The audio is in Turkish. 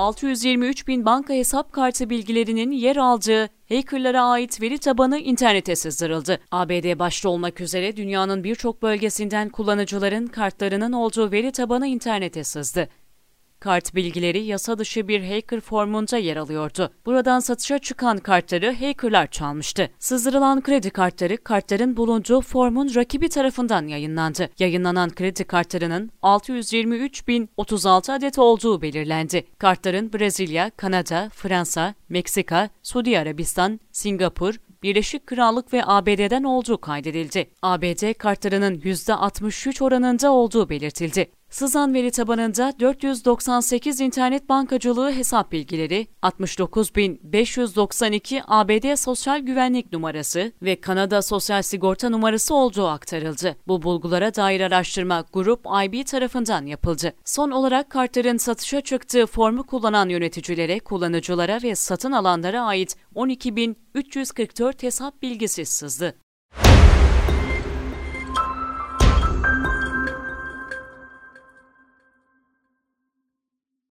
623 bin banka hesap kartı bilgilerinin yer aldığı hackerlara ait veri tabanı internete sızdırıldı. ABD başta olmak üzere dünyanın birçok bölgesinden kullanıcıların kartlarının olduğu veri tabanı internete sızdı. Kart bilgileri yasa dışı bir hacker formunda yer alıyordu. Buradan satışa çıkan kartları hackerlar çalmıştı. Sızdırılan kredi kartları kartların bulunduğu formun rakibi tarafından yayınlandı. Yayınlanan kredi kartlarının 623.036 adet olduğu belirlendi. Kartların Brezilya, Kanada, Fransa, Meksika, Suudi Arabistan, Singapur, Birleşik Krallık ve ABD'den olduğu kaydedildi. ABD kartlarının %63 oranında olduğu belirtildi. Sızan veri tabanında 498 internet bankacılığı hesap bilgileri, 69.592 ABD sosyal güvenlik numarası ve Kanada sosyal sigorta numarası olduğu aktarıldı. Bu bulgulara dair araştırma Grup IB tarafından yapıldı. Son olarak kartların satışa çıktığı formu kullanan yöneticilere, kullanıcılara ve satın alanlara ait 12.344 hesap bilgisi sızdı.